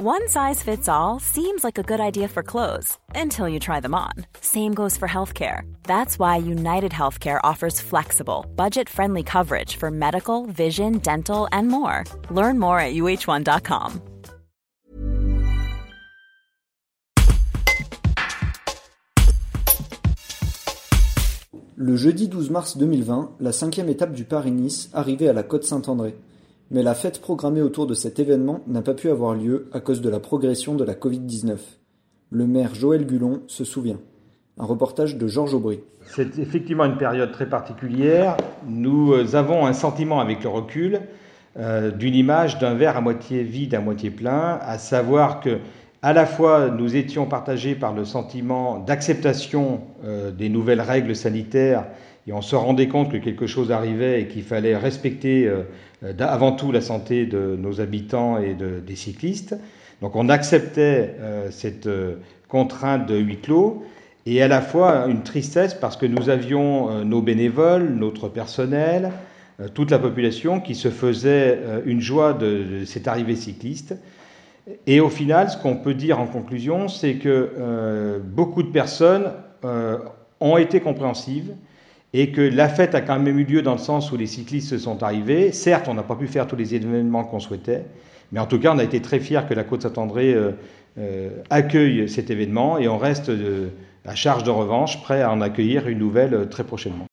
One size fits all seems like a good idea for clothes until you try them on. Same goes for healthcare. That's why United Healthcare offers flexible, budget friendly coverage for medical, vision, dental, and more. Learn more at uh1.com. Le jeudi 12 mars 2020, la cinquième étape du Paris-Nice arrivait à la Côte Saint-André. Mais la fête programmée autour de cet événement n'a pas pu avoir lieu à cause de la progression de la Covid-19. Le maire Joël Gulon se souvient. Un reportage de Georges Aubry. C'est effectivement une période très particulière. Nous avons un sentiment avec le recul euh, d'une image d'un verre à moitié vide, à moitié plein, à savoir que à la fois nous étions partagés par le sentiment d'acceptation euh, des nouvelles règles sanitaires et on se rendait compte que quelque chose arrivait et qu'il fallait respecter euh, avant tout la santé de nos habitants et de, des cyclistes. Donc on acceptait euh, cette euh, contrainte de huis clos et à la fois une tristesse parce que nous avions nos bénévoles, notre personnel, toute la population qui se faisait une joie de, cette arrivée cycliste. Et au final, ce qu'on peut dire en conclusion, c'est que beaucoup de personnes ont été compréhensives et que la fête a quand même eu lieu dans le sens où les cyclistes sont arrivés. Certes, on n'a pas pu faire tous les événements qu'on souhaitait, mais en tout cas, on a été très fiers que la Côte Saint-André euh, euh, accueille cet événement et on reste de, à charge de revanche, prêt à en accueillir une nouvelle euh, très prochainement.